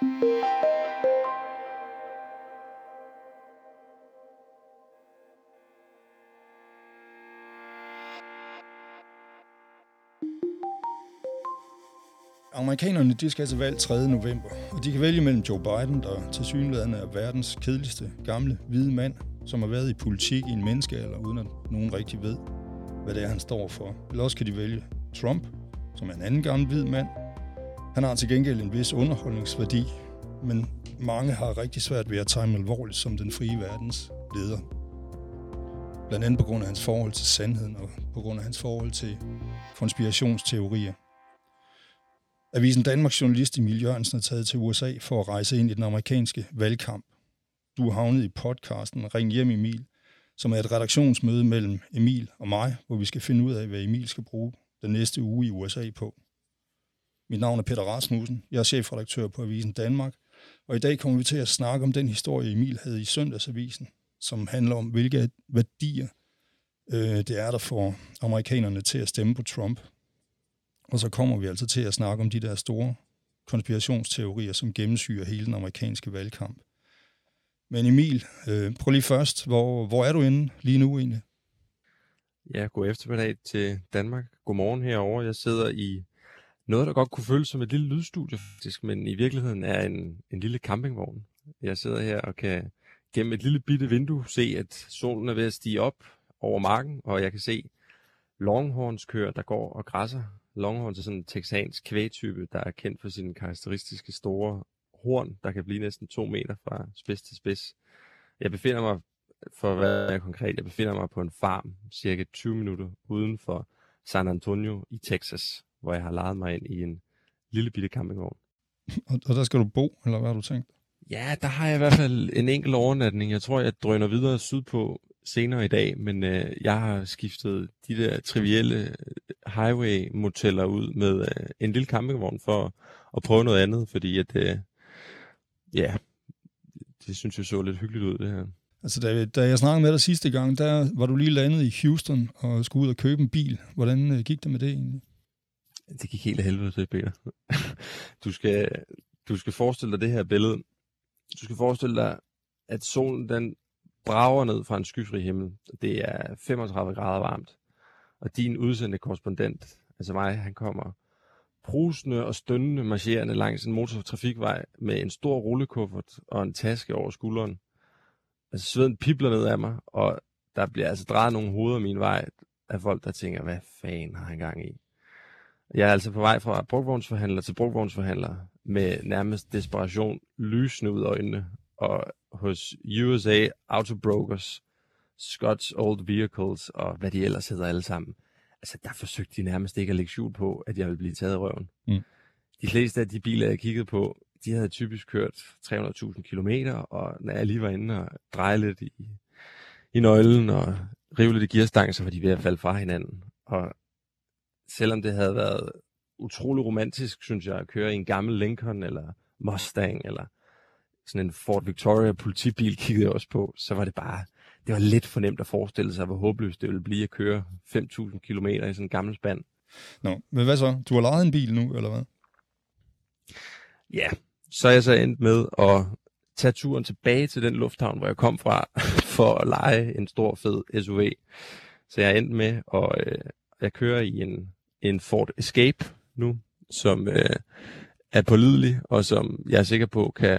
Amerikanerne de skal altså valg 3. november, og de kan vælge mellem Joe Biden, der til synligheden er verdens kedeligste gamle hvide mand, som har været i politik i en menneskealder, uden at nogen rigtig ved, hvad det er, han står for. Eller også kan de vælge Trump, som er en anden gammel hvid mand. Han har til gengæld en vis underholdningsværdi, men mange har rigtig svært ved at tage ham alvorligt som den frie verdens leder. Blandt andet på grund af hans forhold til sandheden og på grund af hans forhold til konspirationsteorier. Avisen Danmarks journalist Emil Jørgensen er taget til USA for at rejse ind i den amerikanske valgkamp. Du er havnet i podcasten Ring hjem Emil, som er et redaktionsmøde mellem Emil og mig, hvor vi skal finde ud af, hvad Emil skal bruge den næste uge i USA på. Mit navn er Peter Rasmussen. Jeg er chefredaktør på Avisen Danmark, og i dag kommer vi til at snakke om den historie, Emil havde i Søndagsavisen, som handler om, hvilke værdier øh, det er, der får amerikanerne til at stemme på Trump. Og så kommer vi altså til at snakke om de der store konspirationsteorier, som gennemsyrer hele den amerikanske valgkamp. Men Emil, øh, prøv lige først, hvor, hvor er du inde lige nu egentlig? Ja, god eftermiddag til Danmark. Godmorgen herover. Jeg sidder i noget, der godt kunne føles som et lille lydstudie faktisk, men i virkeligheden er en, en lille campingvogn. Jeg sidder her og kan gennem et lille bitte vindue se, at solen er ved at stige op over marken, og jeg kan se longhorns køer, der går og græsser. Longhorns er sådan en texansk kvægtype, der er kendt for sine karakteristiske store horn, der kan blive næsten to meter fra spids til spids. Jeg befinder mig, for at være konkret, jeg befinder mig på en farm, cirka 20 minutter uden for San Antonio i Texas, hvor jeg har lejet mig ind i en lille bitte campingvogn. Og, og der skal du bo, eller hvad har du tænkt? Ja, der har jeg i hvert fald en enkelt overnatning. Jeg tror, jeg drøner videre sydpå senere i dag, men øh, jeg har skiftet de der trivielle highway-moteller ud med øh, en lille campingvogn for at prøve noget andet, fordi at, øh, ja, det synes jeg så lidt hyggeligt ud, det her. Altså, da, da jeg snakkede med dig sidste gang, der var du lige landet i Houston og skulle ud og købe en bil. Hvordan øh, gik det med det egentlig? Det gik helt af helvede til, Peter. du, skal, du skal forestille dig det her billede. Du skal forestille dig, at solen den brager ned fra en skyfri himmel. Det er 35 grader varmt. Og din udsendte korrespondent, altså mig, han kommer brusende og stønnende marcherende langs en motortrafikvej med en stor rullekuffert og en taske over skulderen. Altså sveden pibler ned af mig, og der bliver altså drejet nogle hoveder min vej af folk, der tænker, hvad fanden har han gang i? Jeg er altså på vej fra brugvognsforhandler til brugvognsforhandler med nærmest desperation lysende ud øjnene, og hos USA Autobrokers, Scott's Old Vehicles og hvad de ellers hedder alle sammen, altså der forsøgte de nærmest ikke at lægge skjul på, at jeg ville blive taget i røven. Mm. De fleste af de biler, jeg kiggede på, de havde typisk kørt 300.000 km, og når jeg lige var inde og dreje lidt i, i nøglen og rive lidt i gearstangen, så var de ved at falde fra hinanden. Og selvom det havde været utrolig romantisk, synes jeg, at køre i en gammel Lincoln eller Mustang eller sådan en Ford Victoria politibil kiggede jeg også på, så var det bare, det var lidt for nemt at forestille sig, hvor håbløst det ville blive at køre 5.000 km i sådan en gammel spand. Nå, men hvad så? Du har lejet en bil nu, eller hvad? Ja, så er jeg så endt med at tage turen tilbage til den lufthavn, hvor jeg kom fra, for at lege en stor fed SUV. Så jeg er endt med, at øh, jeg kører i en, en Ford Escape nu, som øh, er pålidelig, og som jeg er sikker på kan,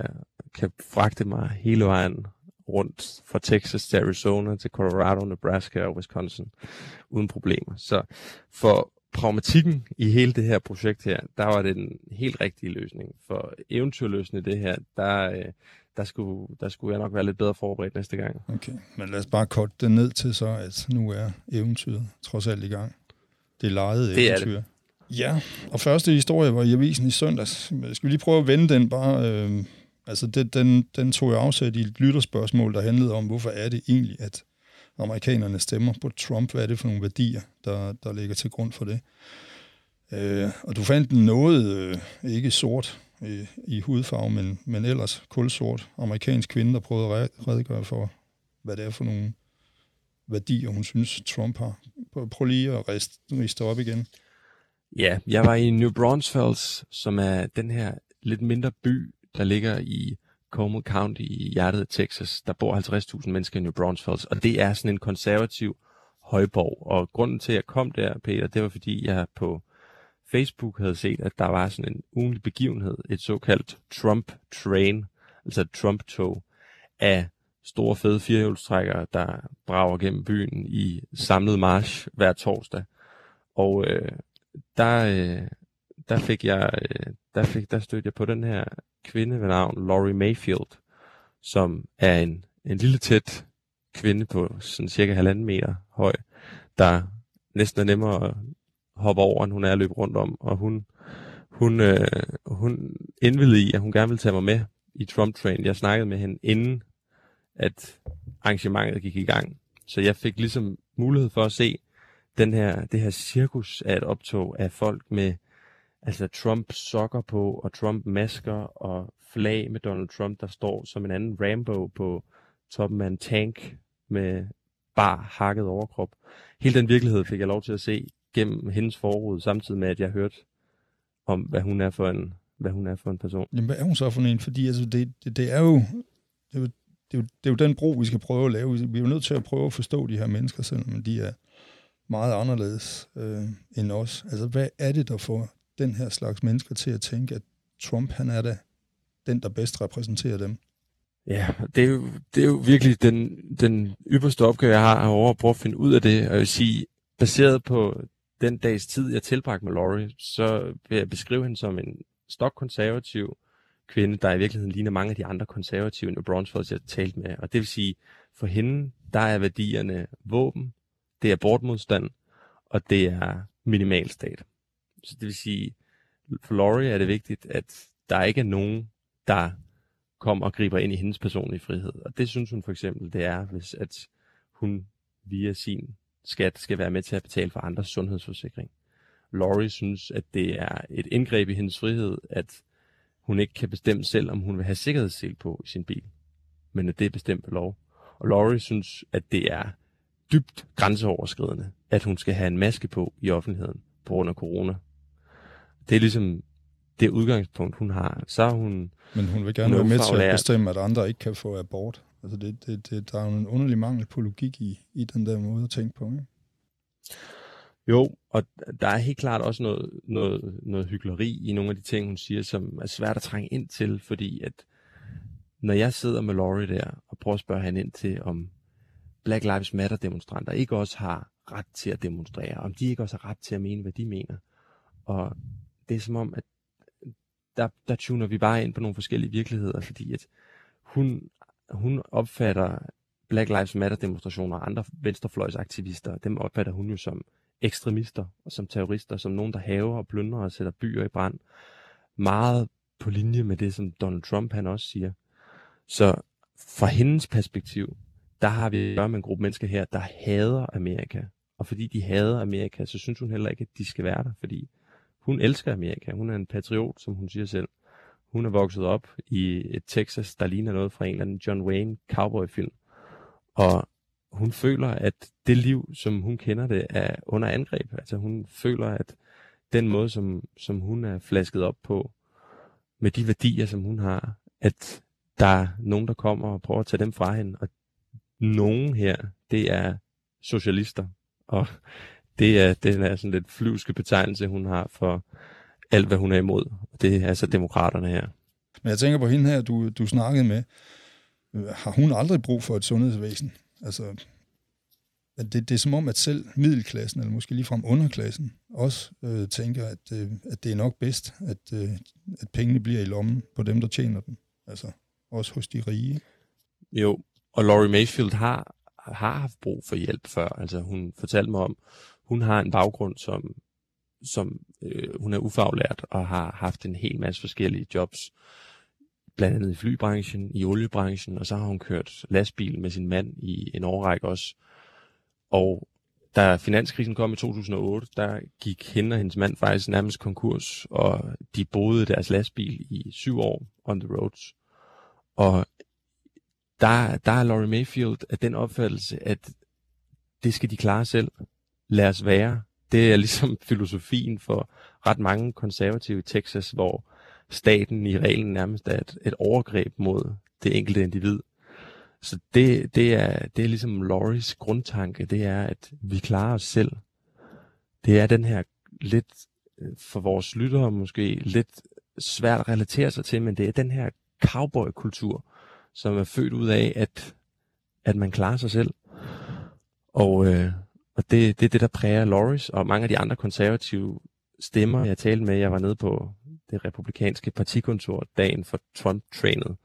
kan fragte mig hele vejen rundt fra Texas til Arizona til Colorado, Nebraska og Wisconsin uden problemer. Så for pragmatikken i hele det her projekt her, der var det den helt rigtige løsning. For eventyrløsning i det her, der, øh, der, skulle, der skulle jeg nok være lidt bedre forberedt næste gang. Okay, men lad os bare korte det ned til så, at nu er eventyret trods alt i gang. Det er lejet det eventyr. Er det. Ja, og første historie var i avisen i søndags. Skal vi lige prøve at vende den bare... Øh, altså, det, den, den tog jeg afsat i et lytterspørgsmål, der handlede om, hvorfor er det egentlig, at amerikanerne stemmer på Trump? Hvad er det for nogle værdier, der, der ligger til grund for det? Øh, og du fandt noget, øh, ikke sort i, i hudfarve, men, men ellers kulsort amerikansk kvinde, der prøvede at redegøre for, hvad det er for nogle værdier, hun synes, Trump har. Prøv lige at riste op igen. Ja, jeg var i New Braunfels, som er den her lidt mindre by, der ligger i Como County i hjertet af Texas. Der bor 50.000 mennesker i New Braunfels, og det er sådan en konservativ højborg. Og grunden til, at jeg kom der, Peter, det var fordi, jeg på Facebook havde set, at der var sådan en ugenlig begivenhed, et såkaldt Trump Train, altså Trump-tog, af store fede firehjulstrækkere, der brager gennem byen i samlet march hver torsdag. Og øh, der, øh, der fik jeg, øh, der fik, der stødte jeg på den her kvinde ved navn Laurie Mayfield, som er en, en lille tæt kvinde på sådan cirka halvanden meter høj, der næsten er nemmere at hoppe over, end hun er at løbe rundt om, og hun, hun, øh, hun indvildede i, at hun gerne ville tage mig med i Trump Train. Jeg snakkede med hende inden, at arrangementet gik i gang. Så jeg fik ligesom mulighed for at se den her, det her cirkus af et optog af folk med altså Trump sokker på, og Trump masker, og flag med Donald Trump, der står som en anden Rambo på toppen af en tank med bar hakket overkrop. Hele den virkelighed fik jeg lov til at se gennem hendes forråd, samtidig med, at jeg hørte om, hvad hun er for en, hvad hun er for en person. Jamen, hvad er hun så for en? Fordi altså, det, det, det, er jo, det, er jo, det, er jo, det er jo den bro, vi skal prøve at lave. Vi er jo nødt til at prøve at forstå de her mennesker, selvom de er meget anderledes øh, end os. Altså, hvad er det, der får den her slags mennesker til at tænke, at Trump, han er da den, der bedst repræsenterer dem? Ja, det er jo, det er jo virkelig den, den ypperste opgave, jeg har herovre at prøve at finde ud af det. Og jeg vil sige, baseret på den dags tid, jeg tilbragte med Laurie, så vil jeg beskrive hende som en stokkonservativ kvinde, der i virkeligheden ligner mange af de andre konservative New Braunfels, jeg har talt med. Og det vil sige, for hende, der er værdierne våben, det er abortmodstand, og det er minimalstat. Så det vil sige, for Laurie er det vigtigt, at der ikke er nogen, der kommer og griber ind i hendes personlige frihed. Og det synes hun for eksempel, det er, hvis at hun via sin skat skal være med til at betale for andres sundhedsforsikring. Laurie synes, at det er et indgreb i hendes frihed, at hun ikke kan bestemme selv, om hun vil have sikkerhedssel på i sin bil. Men at det er bestemt på lov. Og Laurie synes, at det er dybt grænseoverskridende, at hun skal have en maske på i offentligheden på grund af corona. Det er ligesom det udgangspunkt, hun har. Så er hun Men hun vil gerne hun være med til at bestemme, at andre ikke kan få abort. Altså det, det, det, der er jo en underlig mangel på logik i, i den der måde at tænke på. Ikke? Jo, og der er helt klart også noget, noget, noget hyggeleri i nogle af de ting, hun siger, som er svært at trænge ind til, fordi at når jeg sidder med Laurie der og prøver at spørge hende ind til, om Black Lives Matter demonstranter ikke også har ret til at demonstrere, om de ikke også har ret til at mene, hvad de mener. Og det er som om, at der, der tuner vi bare ind på nogle forskellige virkeligheder, fordi at hun, hun opfatter Black Lives Matter demonstrationer og andre venstrefløjsaktivister, dem opfatter hun jo som ekstremister og som terrorister, som nogen, der haver og plyndrer og sætter byer i brand. Meget på linje med det, som Donald Trump han også siger. Så fra hendes perspektiv, der har vi at gøre med en gruppe mennesker her, der hader Amerika. Og fordi de hader Amerika, så synes hun heller ikke, at de skal være der, fordi hun elsker Amerika. Hun er en patriot, som hun siger selv. Hun er vokset op i et Texas, der ligner noget fra en eller anden John Wayne cowboyfilm. Og hun føler, at det liv, som hun kender det, er under angreb. Altså hun føler, at den måde, som, som hun er flasket op på, med de værdier, som hun har, at der er nogen, der kommer og prøver at tage dem fra hende. Og nogen her, det er socialister. Og det er, den er sådan lidt flyvske betegnelse, hun har for alt, hvad hun er imod. Det er altså demokraterne her. Men jeg tænker på hende her, du, du snakkede med. Har hun aldrig brug for et sundhedsvæsen? Altså, at det, det er som om, at selv middelklassen, eller måske ligefrem underklassen, også øh, tænker, at, øh, at det er nok bedst, at, øh, at pengene bliver i lommen på dem, der tjener dem. Altså, også hos de rige. Jo, og Laurie Mayfield har, har haft brug for hjælp før. Altså, hun fortalte mig om, hun har en baggrund som, som øh, hun er ufaglært og har haft en hel masse forskellige jobs, blandt andet i flybranchen, i oliebranchen, og så har hun kørt lastbil med sin mand i en årrække også. Og da finanskrisen kom i 2008, der gik hende og hendes mand faktisk nærmest konkurs, og de boede deres lastbil i syv år on the roads. Og der, der er Laurie Mayfield af den opfattelse, at det skal de klare selv lad os være. Det er ligesom filosofien for ret mange konservative i Texas, hvor staten i reglen nærmest er et, et overgreb mod det enkelte individ. Så det, det, er, det er ligesom Loris grundtanke, det er, at vi klarer os selv. Det er den her lidt, øh, for vores lyttere måske, lidt svært at relatere sig til, men det er den her cowboy-kultur, som er født ud af, at, at man klarer sig selv. Og, øh, og det, det er det, der præger Loris og mange af de andre konservative stemmer, jeg talte med. Jeg var nede på det republikanske partikontor dagen for Trump-trænet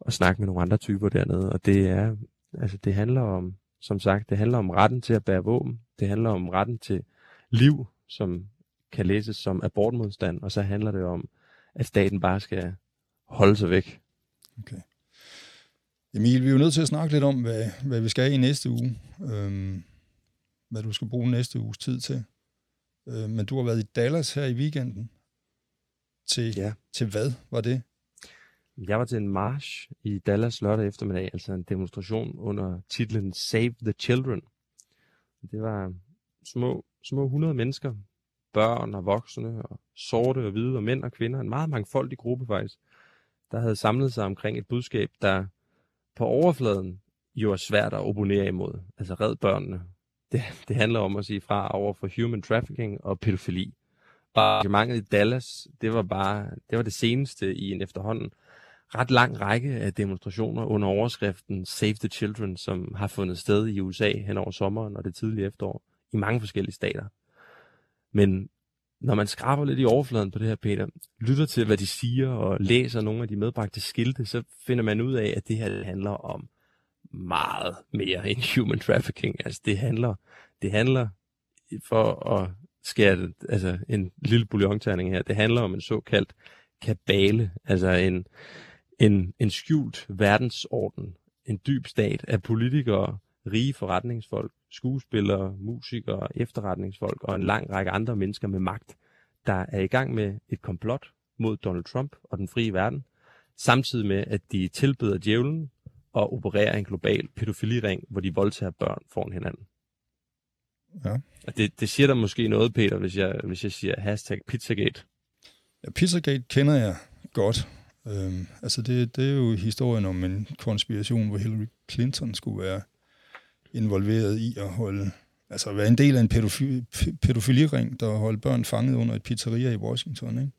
og snakke med nogle andre typer dernede. Og det er, altså det handler om, som sagt, det handler om retten til at bære våben. Det handler om retten til liv, som kan læses som abortmodstand. Og så handler det om, at staten bare skal holde sig væk. Okay. Emil, vi er jo nødt til at snakke lidt om, hvad, hvad vi skal i næste uge. Øhm, hvad du skal bruge næste uges tid til. Øh, men du har været i Dallas her i weekenden. Til, ja. til hvad var det? Jeg var til en march i Dallas lørdag eftermiddag, altså en demonstration under titlen Save the Children. Det var små, små 100 mennesker, børn og voksne, og sorte og hvide, og mænd og kvinder, en meget mangfoldig gruppe faktisk, der havde samlet sig omkring et budskab, der på overfladen jo er svært at opponere imod. Altså red børnene. Det, det handler om at sige fra over for human trafficking og pædofili. Arrangementet i Dallas, det var bare det var det seneste i en efterhånden ret lang række af demonstrationer under overskriften Save the Children, som har fundet sted i USA hen over sommeren og det tidlige efterår i mange forskellige stater. Men når man skraber lidt i overfladen på det her, Peter, lytter til, hvad de siger og læser nogle af de medbragte skilte, så finder man ud af, at det her handler om meget mere end human trafficking. Altså det handler, det handler for at skære altså en lille bouillonterning her, det handler om en såkaldt kabale, altså en, en, en skjult verdensorden, en dyb stat af politikere, rige forretningsfolk, skuespillere, musikere, efterretningsfolk og en lang række andre mennesker med magt, der er i gang med et komplot mod Donald Trump og den frie verden, samtidig med, at de tilbeder djævlen og opererer en global pædofiliring, hvor de voldtager børn foran hinanden. Ja. Og det, det siger der måske noget, Peter, hvis jeg, hvis jeg siger hashtag Pizzagate. Ja, Pizzagate kender jeg godt. Øhm, altså det, det er jo historien om en konspiration, hvor Hillary Clinton skulle være involveret i at holde, altså være en del af en pædofili, pædofiliring, der holdt børn fanget under et pizzeria i Washington, ikke?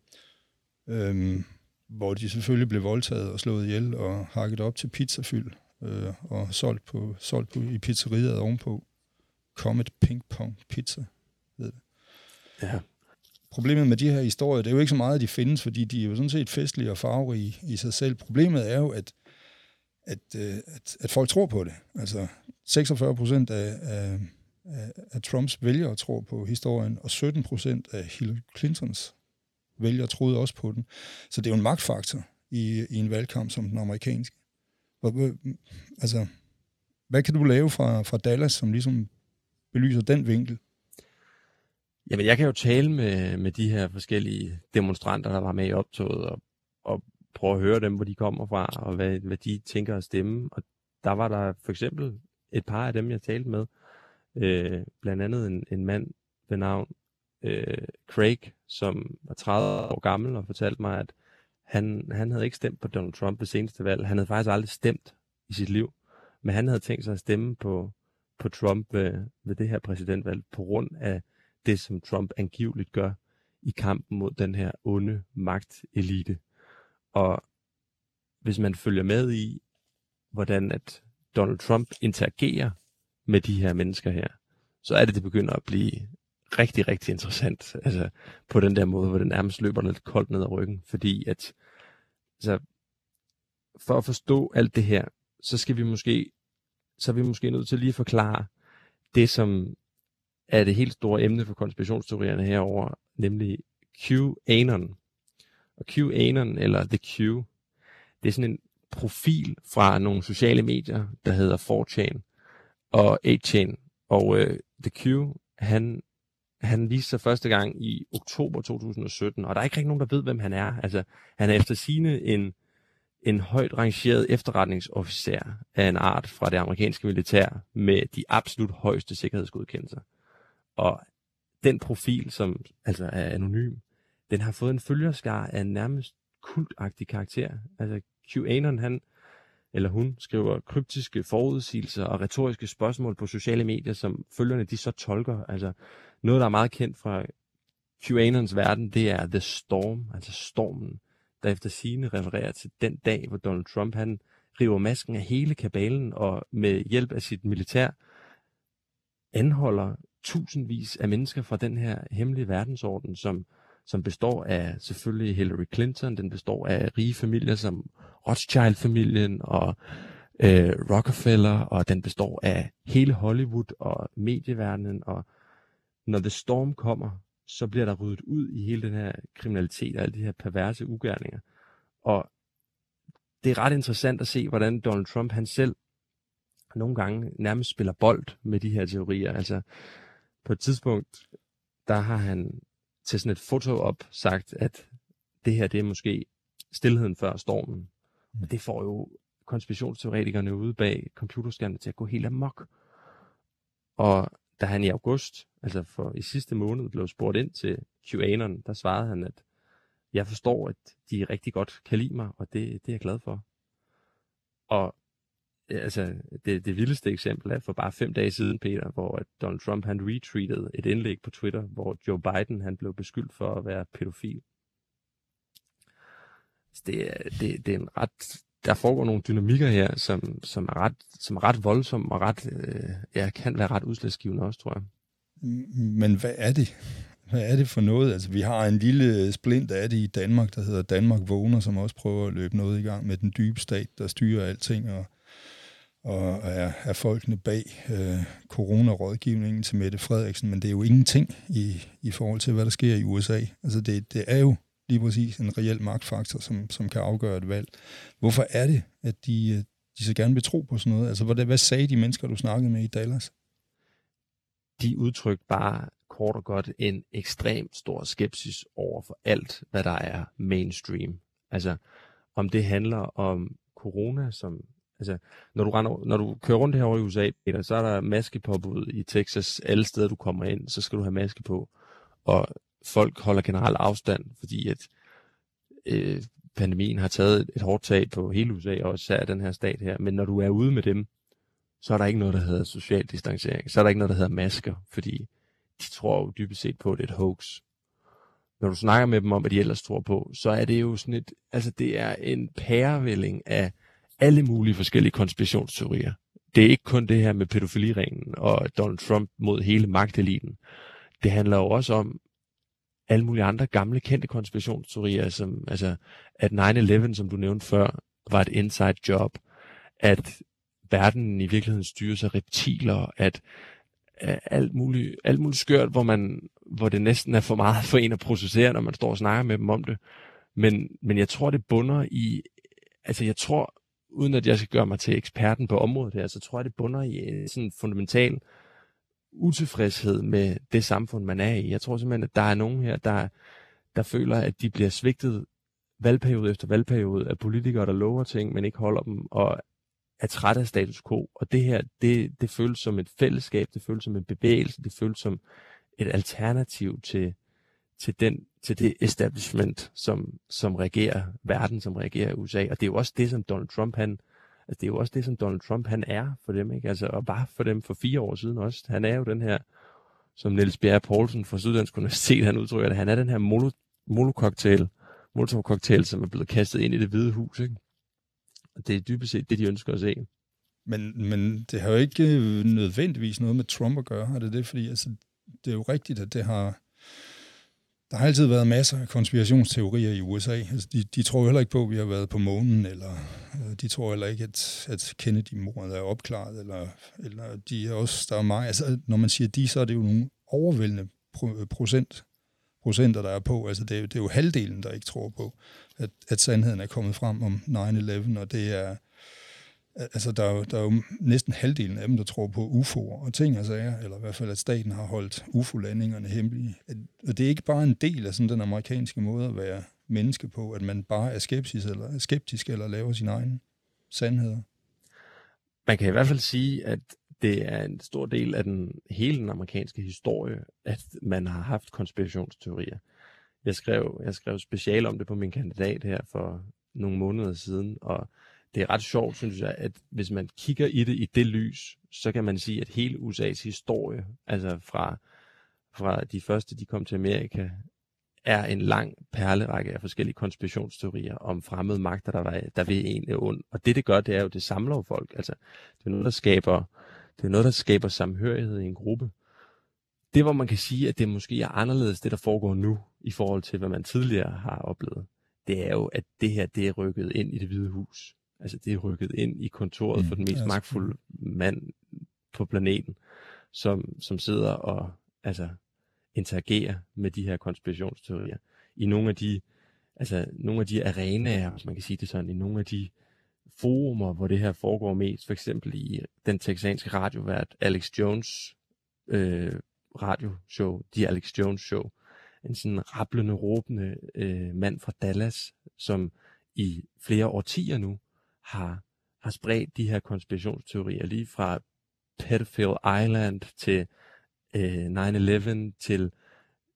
Øhm, hvor de selvfølgelig blev voldtaget og slået ihjel og hakket op til pizzafyld øh, og solgt, på, solgt på, i pizzeriet ovenpå. Comet Ping Pong Pizza, ved det. Ja problemet med de her historier, det er jo ikke så meget, at de findes, fordi de er jo sådan set festlige og farverige i sig selv. Problemet er jo, at, at, øh, at, at folk tror på det. Altså 46 procent af, af, af Trumps vælgere tror på historien, og 17 procent af Hillary Clintons vælgere troede også på den. Så det er jo en magtfaktor i, i en valgkamp som den amerikanske. Altså, hvad kan du lave fra, fra Dallas, som ligesom belyser den vinkel? Jamen, jeg kan jo tale med, med de her forskellige demonstranter, der var med i optoget, og, og prøve at høre dem, hvor de kommer fra, og hvad, hvad de tænker at stemme. Og der var der for eksempel et par af dem, jeg talte med, øh, blandt andet en, en mand ved navn øh, Craig, som var 30 år gammel, og fortalte mig, at han, han havde ikke stemt på Donald Trump ved seneste valg. Han havde faktisk aldrig stemt i sit liv, men han havde tænkt sig at stemme på, på Trump ved, ved det her præsidentvalg på grund af det, som Trump angiveligt gør i kampen mod den her onde magtelite. Og hvis man følger med i, hvordan at Donald Trump interagerer med de her mennesker her, så er det, det begynder at blive rigtig, rigtig interessant. Altså på den der måde, hvor det nærmest løber lidt koldt ned ad ryggen. Fordi at, altså, for at forstå alt det her, så skal vi måske, så er vi måske nødt til lige at forklare det, som er det helt store emne for konspirationsteorierne herover, nemlig QAnon. Og QAnon, eller The Q, det er sådan en profil fra nogle sociale medier, der hedder 4chan og 8chan. Og øh, The Q, han, han viste sig første gang i oktober 2017, og der er ikke rigtig nogen, der ved, hvem han er. Altså, han er efter sine en, en højt rangeret efterretningsofficer af en art fra det amerikanske militær med de absolut højeste sikkerhedsgodkendelser. Og den profil, som altså er anonym, den har fået en følgerskar af en nærmest kultagtig karakter. Altså QAnon, han eller hun skriver kryptiske forudsigelser og retoriske spørgsmål på sociale medier, som følgerne de så tolker. Altså noget, der er meget kendt fra QAnons verden, det er The Storm, altså stormen, der efter sine refererer til den dag, hvor Donald Trump han river masken af hele kabalen og med hjælp af sit militær anholder tusindvis af mennesker fra den her hemmelige verdensorden, som, som består af selvfølgelig Hillary Clinton, den består af rige familier som Rothschild-familien og øh, Rockefeller, og den består af hele Hollywood og medieverdenen, og når The Storm kommer, så bliver der ryddet ud i hele den her kriminalitet og alle de her perverse ugerninger. Og det er ret interessant at se, hvordan Donald Trump han selv nogle gange nærmest spiller bold med de her teorier. Altså på et tidspunkt, der har han til sådan et foto op sagt, at det her det er måske stillheden før stormen. Mm. Og det får jo konspirationsteoretikerne ude bag computerskærmene til at gå helt amok. Og da han i august, altså for i sidste måned, blev spurgt ind til QAnon, der svarede han, at jeg forstår, at de rigtig godt kan lide mig, og det, det er jeg glad for. Og altså, det, det vildeste eksempel er for bare fem dage siden, Peter, hvor at Donald Trump han retweetede et indlæg på Twitter, hvor Joe Biden han blev beskyldt for at være pædofil. Så det, er, det, det er en ret, der foregår nogle dynamikker her, som, som, er, ret, som er ret voldsomme og ret, øh, ja, kan være ret udslagsgivende også, tror jeg. Men hvad er det? Hvad er det for noget? Altså, vi har en lille splint af det i Danmark, der hedder Danmark Vågner, som også prøver at løbe noget i gang med den dybe stat, der styrer alting, og og er, er folkene bag øh, coronarådgivningen til Mette Frederiksen, men det er jo ingenting i, i forhold til, hvad der sker i USA. Altså det, det er jo lige præcis en reel magtfaktor, som, som kan afgøre et valg. Hvorfor er det, at de, øh, de så gerne vil tro på sådan noget? Altså hvad, hvad sagde de mennesker, du snakkede med i Dallas? De udtrykte bare kort og godt en ekstremt stor skepsis over for alt, hvad der er mainstream. Altså om det handler om corona, som Altså, når du, render, når du kører rundt herovre i USA, Peter, så er der maskepåbud i Texas. Alle steder, du kommer ind, så skal du have maske på. Og folk holder generelt afstand, fordi at øh, pandemien har taget et hårdt tag på hele USA, og især den her stat her. Men når du er ude med dem, så er der ikke noget, der hedder social distancering. Så er der ikke noget, der hedder masker, fordi de tror jo dybest set på, at det er et hoax. Når du snakker med dem om, hvad de ellers tror på, så er det jo sådan et, altså det er en pærevælling af alle mulige forskellige konspirationsteorier. Det er ikke kun det her med pædofiliringen og Donald Trump mod hele magteliten. Det handler jo også om alle mulige andre gamle kendte konspirationsteorier, som altså at 9-11, som du nævnte før, var et inside job, at verden i virkeligheden styres af reptiler, at alt muligt, alt muligt skørt, hvor, man, hvor det næsten er for meget for en at processere, når man står og snakker med dem om det. Men, men jeg tror, det bunder i, altså jeg tror, uden at jeg skal gøre mig til eksperten på området her, så tror jeg, det bunder i en sådan fundamental utilfredshed med det samfund, man er i. Jeg tror simpelthen, at der er nogen her, der, der føler, at de bliver svigtet valgperiode efter valgperiode af politikere, der lover ting, men ikke holder dem, og er træt af status quo. Og det her, det, det føles som et fællesskab, det føles som en bevægelse, det føles som et alternativ til, til, den, til det establishment, som, som regerer verden, som regerer USA. Og det er jo også det, som Donald Trump, han, altså det er jo også det, som Donald Trump, han er for dem, ikke? Altså, og bare for dem for fire år siden også. Han er jo den her, som Niels Bjerre Poulsen fra Syddansk Universitet, han udtrykker det, han er den her molo, molotov-cocktail, molotov-cocktail, som er blevet kastet ind i det hvide hus, ikke? Og det er dybest set det, de ønsker at se. Men, men det har jo ikke øh, nødvendigvis noget med Trump at gøre, er det det? Fordi altså, det er jo rigtigt, at det har der har altid været masser af konspirationsteorier i USA. Altså, de, de tror heller ikke på, at vi har været på månen, eller øh, de tror heller ikke, at, at Kennedy-mordet er opklaret, eller, eller de er også, der er meget, altså, når man siger de, så er det jo nogle overvældende øh, procent, procenter, der er på. Altså, det, er, det er jo halvdelen, der ikke tror på, at, at sandheden er kommet frem om 9-11, og det er, altså der er, jo, der er jo næsten halvdelen af dem, der tror på UFO'er og ting og sager, eller i hvert fald, at staten har holdt UFO-landingerne hemmelige. Og det er ikke bare en del af sådan den amerikanske måde at være menneske på, at man bare er skeptisk eller, skeptisk eller laver sine egne sandheder. Man kan i hvert fald sige, at det er en stor del af den hele den amerikanske historie, at man har haft konspirationsteorier. jeg skrev, jeg skrev special om det på min kandidat her for nogle måneder siden, og det er ret sjovt, synes jeg, at hvis man kigger i det i det lys, så kan man sige, at hele USA's historie, altså fra, fra de første, de kom til Amerika, er en lang perlerække af forskellige konspirationsteorier om fremmede magter, der, var, der vil en ond. Og det, det gør, det er jo, det samler jo folk. Altså, det er noget, der skaber, det er noget, der skaber samhørighed i en gruppe. Det, hvor man kan sige, at det måske er anderledes, det der foregår nu, i forhold til, hvad man tidligere har oplevet, det er jo, at det her, det er rykket ind i det hvide hus. Altså, det er rykket ind i kontoret mm, for den mest altså. magtfulde mand på planeten, som, som sidder og altså, interagere med de her konspirationsteorier. I nogle af de, altså nogle af de arenaer, hvis man kan sige det sådan, i nogle af de forumer, hvor det her foregår mest, for eksempel i den texanske radiovært Alex Jones øh, radioshow, The Alex Jones Show, en sådan rablende, råbende øh, mand fra Dallas, som i flere årtier nu har, har spredt de her konspirationsteorier, lige fra Pedophile Island til øh, 9-11 til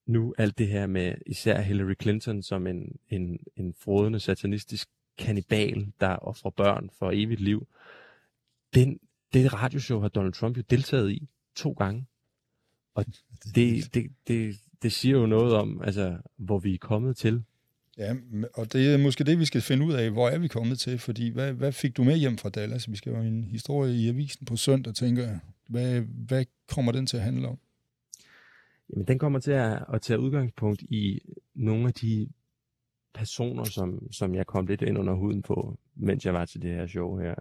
nu alt det her med især Hillary Clinton som en, en, en frodende satanistisk kanibal, der offrer børn for evigt liv. Den, det radioshow har Donald Trump jo deltaget i to gange. Og det, det, det, det siger jo noget om, altså, hvor vi er kommet til. Ja, og det er måske det, vi skal finde ud af. Hvor er vi kommet til? Fordi hvad, hvad fik du med hjem fra Dallas? Vi skal jo en historie i avisen på søndag, tænker jeg. Hvad, hvad kommer den til at handle om? Jamen, den kommer til at, at tage udgangspunkt i nogle af de personer, som, som jeg kom lidt ind under huden på, mens jeg var til det her show her,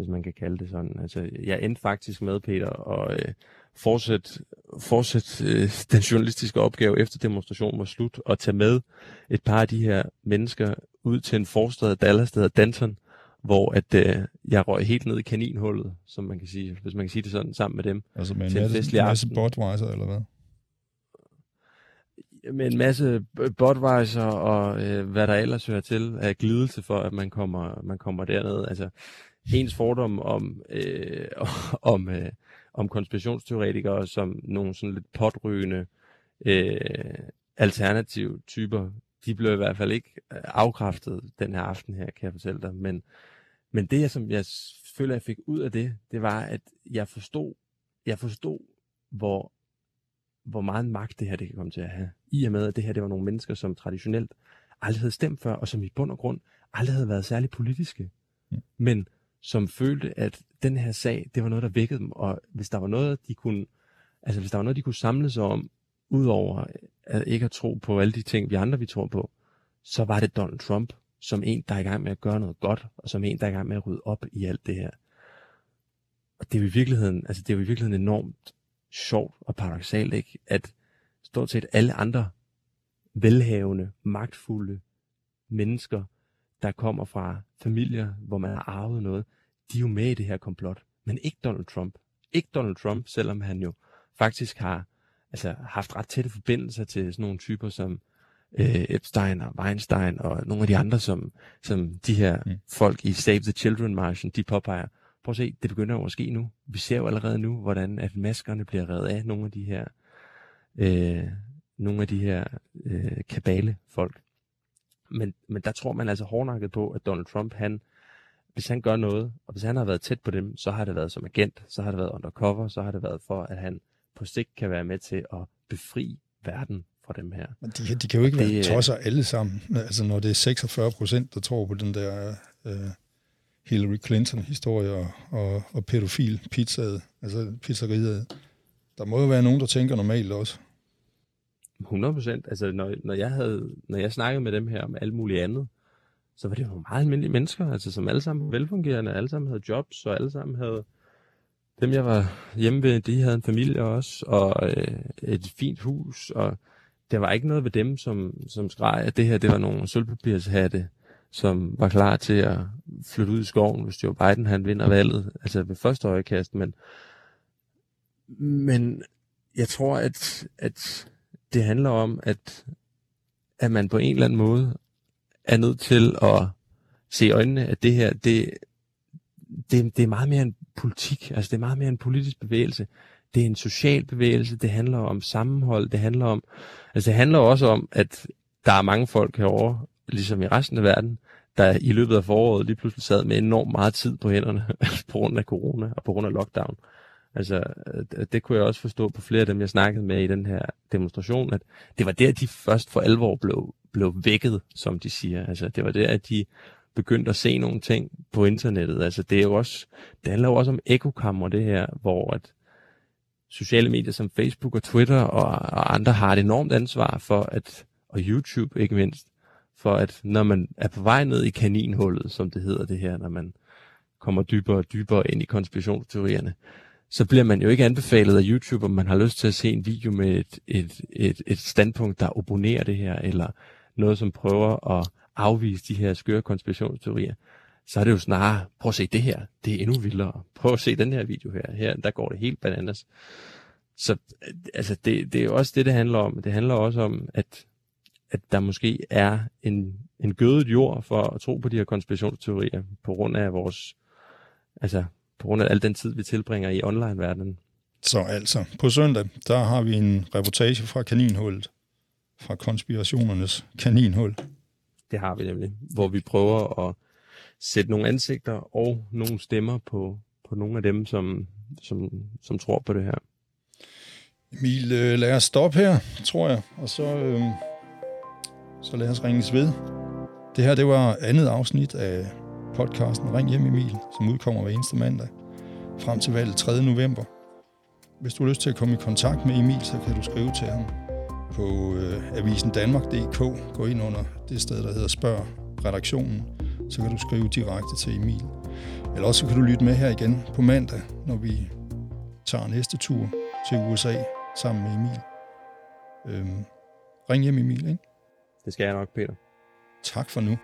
hvis man kan kalde det sådan. Altså, jeg endte faktisk med, Peter, og øh, fortsætte, fortsæt, øh, den journalistiske opgave efter demonstrationen var slut, og tage med et par af de her mennesker ud til en forstad af Dallas, der hedder Danton, hvor at øh, jeg røg helt ned i kaninhullet, som man kan sige, hvis man kan sige det sådan, sammen med dem. Altså med en masse, masse Budweiser, eller hvad? med en masse Budweiser og øh, hvad der ellers hører til af glidelse for, at man kommer, man kommer derned. Altså, ens fordom om, øh, om, øh, om konspirationsteoretikere som nogle sådan lidt potrygende øh, alternative typer, de blev i hvert fald ikke øh, afkræftet den her aften her, kan jeg fortælle dig. Men, men det, som jeg føler, jeg fik ud af det, det var, at jeg forstod, jeg forstod, hvor hvor meget magt det her det kan komme til at have. I og med, at det her det var nogle mennesker, som traditionelt aldrig havde stemt før, og som i bund og grund aldrig havde været særlig politiske. Mm. Men som følte, at den her sag, det var noget, der vækkede dem, og hvis der var noget, de kunne, altså hvis der var noget, de kunne samle sig om, udover at ikke at tro på alle de ting, vi andre vi tror på, så var det Donald Trump, som en, der er i gang med at gøre noget godt, og som en, der er i gang med at rydde op i alt det her. Og det er jo i virkeligheden, altså det er jo i virkeligheden enormt sjovt og paradoxalt, ikke? at stort set alle andre velhavende, magtfulde mennesker, der kommer fra familier, hvor man har arvet noget, de er jo med i det her komplot. Men ikke Donald Trump. Ikke Donald Trump, selvom han jo faktisk har altså, haft ret tætte forbindelser til sådan nogle typer som øh, Epstein og Weinstein og nogle af de andre, som, som de her mm. folk i Save the Children-marchen, de påpeger, prøv at se, det begynder jo at ske nu. Vi ser jo allerede nu, hvordan at maskerne bliver reddet af nogle af de her, øh, nogle af de her øh, kabale folk. Men, men der tror man altså hårdnakket på, at Donald Trump, han, hvis han gør noget, og hvis han har været tæt på dem, så har det været som agent, så har det været undercover, så har det været for, at han på sigt kan være med til at befri verden fra dem her. Men de, de kan jo ikke det, være tosser alle sammen. Altså når det er 46 procent, der tror på den der øh, Hillary Clinton-historie og, og, og pædofil pizzaet, altså pizzeriet. Der må jo være nogen, der tænker normalt også. 100 procent. Altså, når, når, jeg havde, når jeg snakkede med dem her om alt muligt andet, så var det jo meget almindelige mennesker, altså, som alle sammen var velfungerende, alle sammen havde jobs, og alle sammen havde... Dem, jeg var hjemme ved, de havde en familie også, og øh, et fint hus, og der var ikke noget ved dem, som, som skreg, at det her, det var nogle sølvpapirshatte, som var klar til at flytte ud i skoven, hvis Joe Biden han vinder valget, altså ved første øjekast, men, men jeg tror, at, at det handler om, at, at man på en eller anden måde er nødt til at se i øjnene, at det her, det, det, det er meget mere en politik, altså det er meget mere en politisk bevægelse. det er en social bevægelse, det handler om sammenhold, det handler om, altså det handler også om, at der er mange folk herovre, ligesom i resten af verden, der i løbet af foråret lige pludselig sad med enormt meget tid på hænderne på grund af corona og på grund af lockdown. Altså, øh, det kunne jeg også forstå på flere af dem, jeg snakkede med i den her demonstration, at det var der, de først for alvor blev, blev vækket, som de siger. Altså, det var der, at de begyndte at se nogle ting på internettet. Altså, det er jo også, det handler jo også om ekokammer, det her, hvor at sociale medier som Facebook og Twitter og, og andre har et enormt ansvar for at, og YouTube ikke mindst, for at når man er på vej ned i kaninhullet, som det hedder det her, når man kommer dybere og dybere ind i konspirationsteorierne, så bliver man jo ikke anbefalet af YouTube, om man har lyst til at se en video med et, et, et, et standpunkt, der abonnerer det her, eller noget, som prøver at afvise de her skøre konspirationsteorier. Så er det jo snarere, prøv at se det her, det er endnu vildere. Prøv at se den her video her, her der går det helt bananas. Så altså, det, det er jo også det, det handler om. Det handler også om, at, at der måske er en, en gødet jord for at tro på de her konspirationsteorier, på grund af vores, altså på grund af al den tid, vi tilbringer i online-verdenen. Så altså, på søndag, der har vi en reportage fra kaninhullet, fra konspirationernes kaninhul. Det har vi nemlig, hvor vi prøver at sætte nogle ansigter og nogle stemmer på, på nogle af dem, som, som, som tror på det her. Emil, øh, lad os stoppe her, tror jeg, og så, øh, så lad os ringes ved. Det her, det var andet afsnit af podcasten Ring hjem Emil, som udkommer hver eneste mandag frem til valget 3. november. Hvis du har lyst til at komme i kontakt med Emil, så kan du skrive til ham på øh, avisendanmark.dk. Gå ind under det sted, der hedder Spørg redaktionen, så kan du skrive direkte til Emil. Eller også kan du lytte med her igen på mandag, når vi tager næste tur til USA sammen med Emil. Øhm, ring hjem Emil, ikke? Det skal jeg nok, Peter. Tak for nu.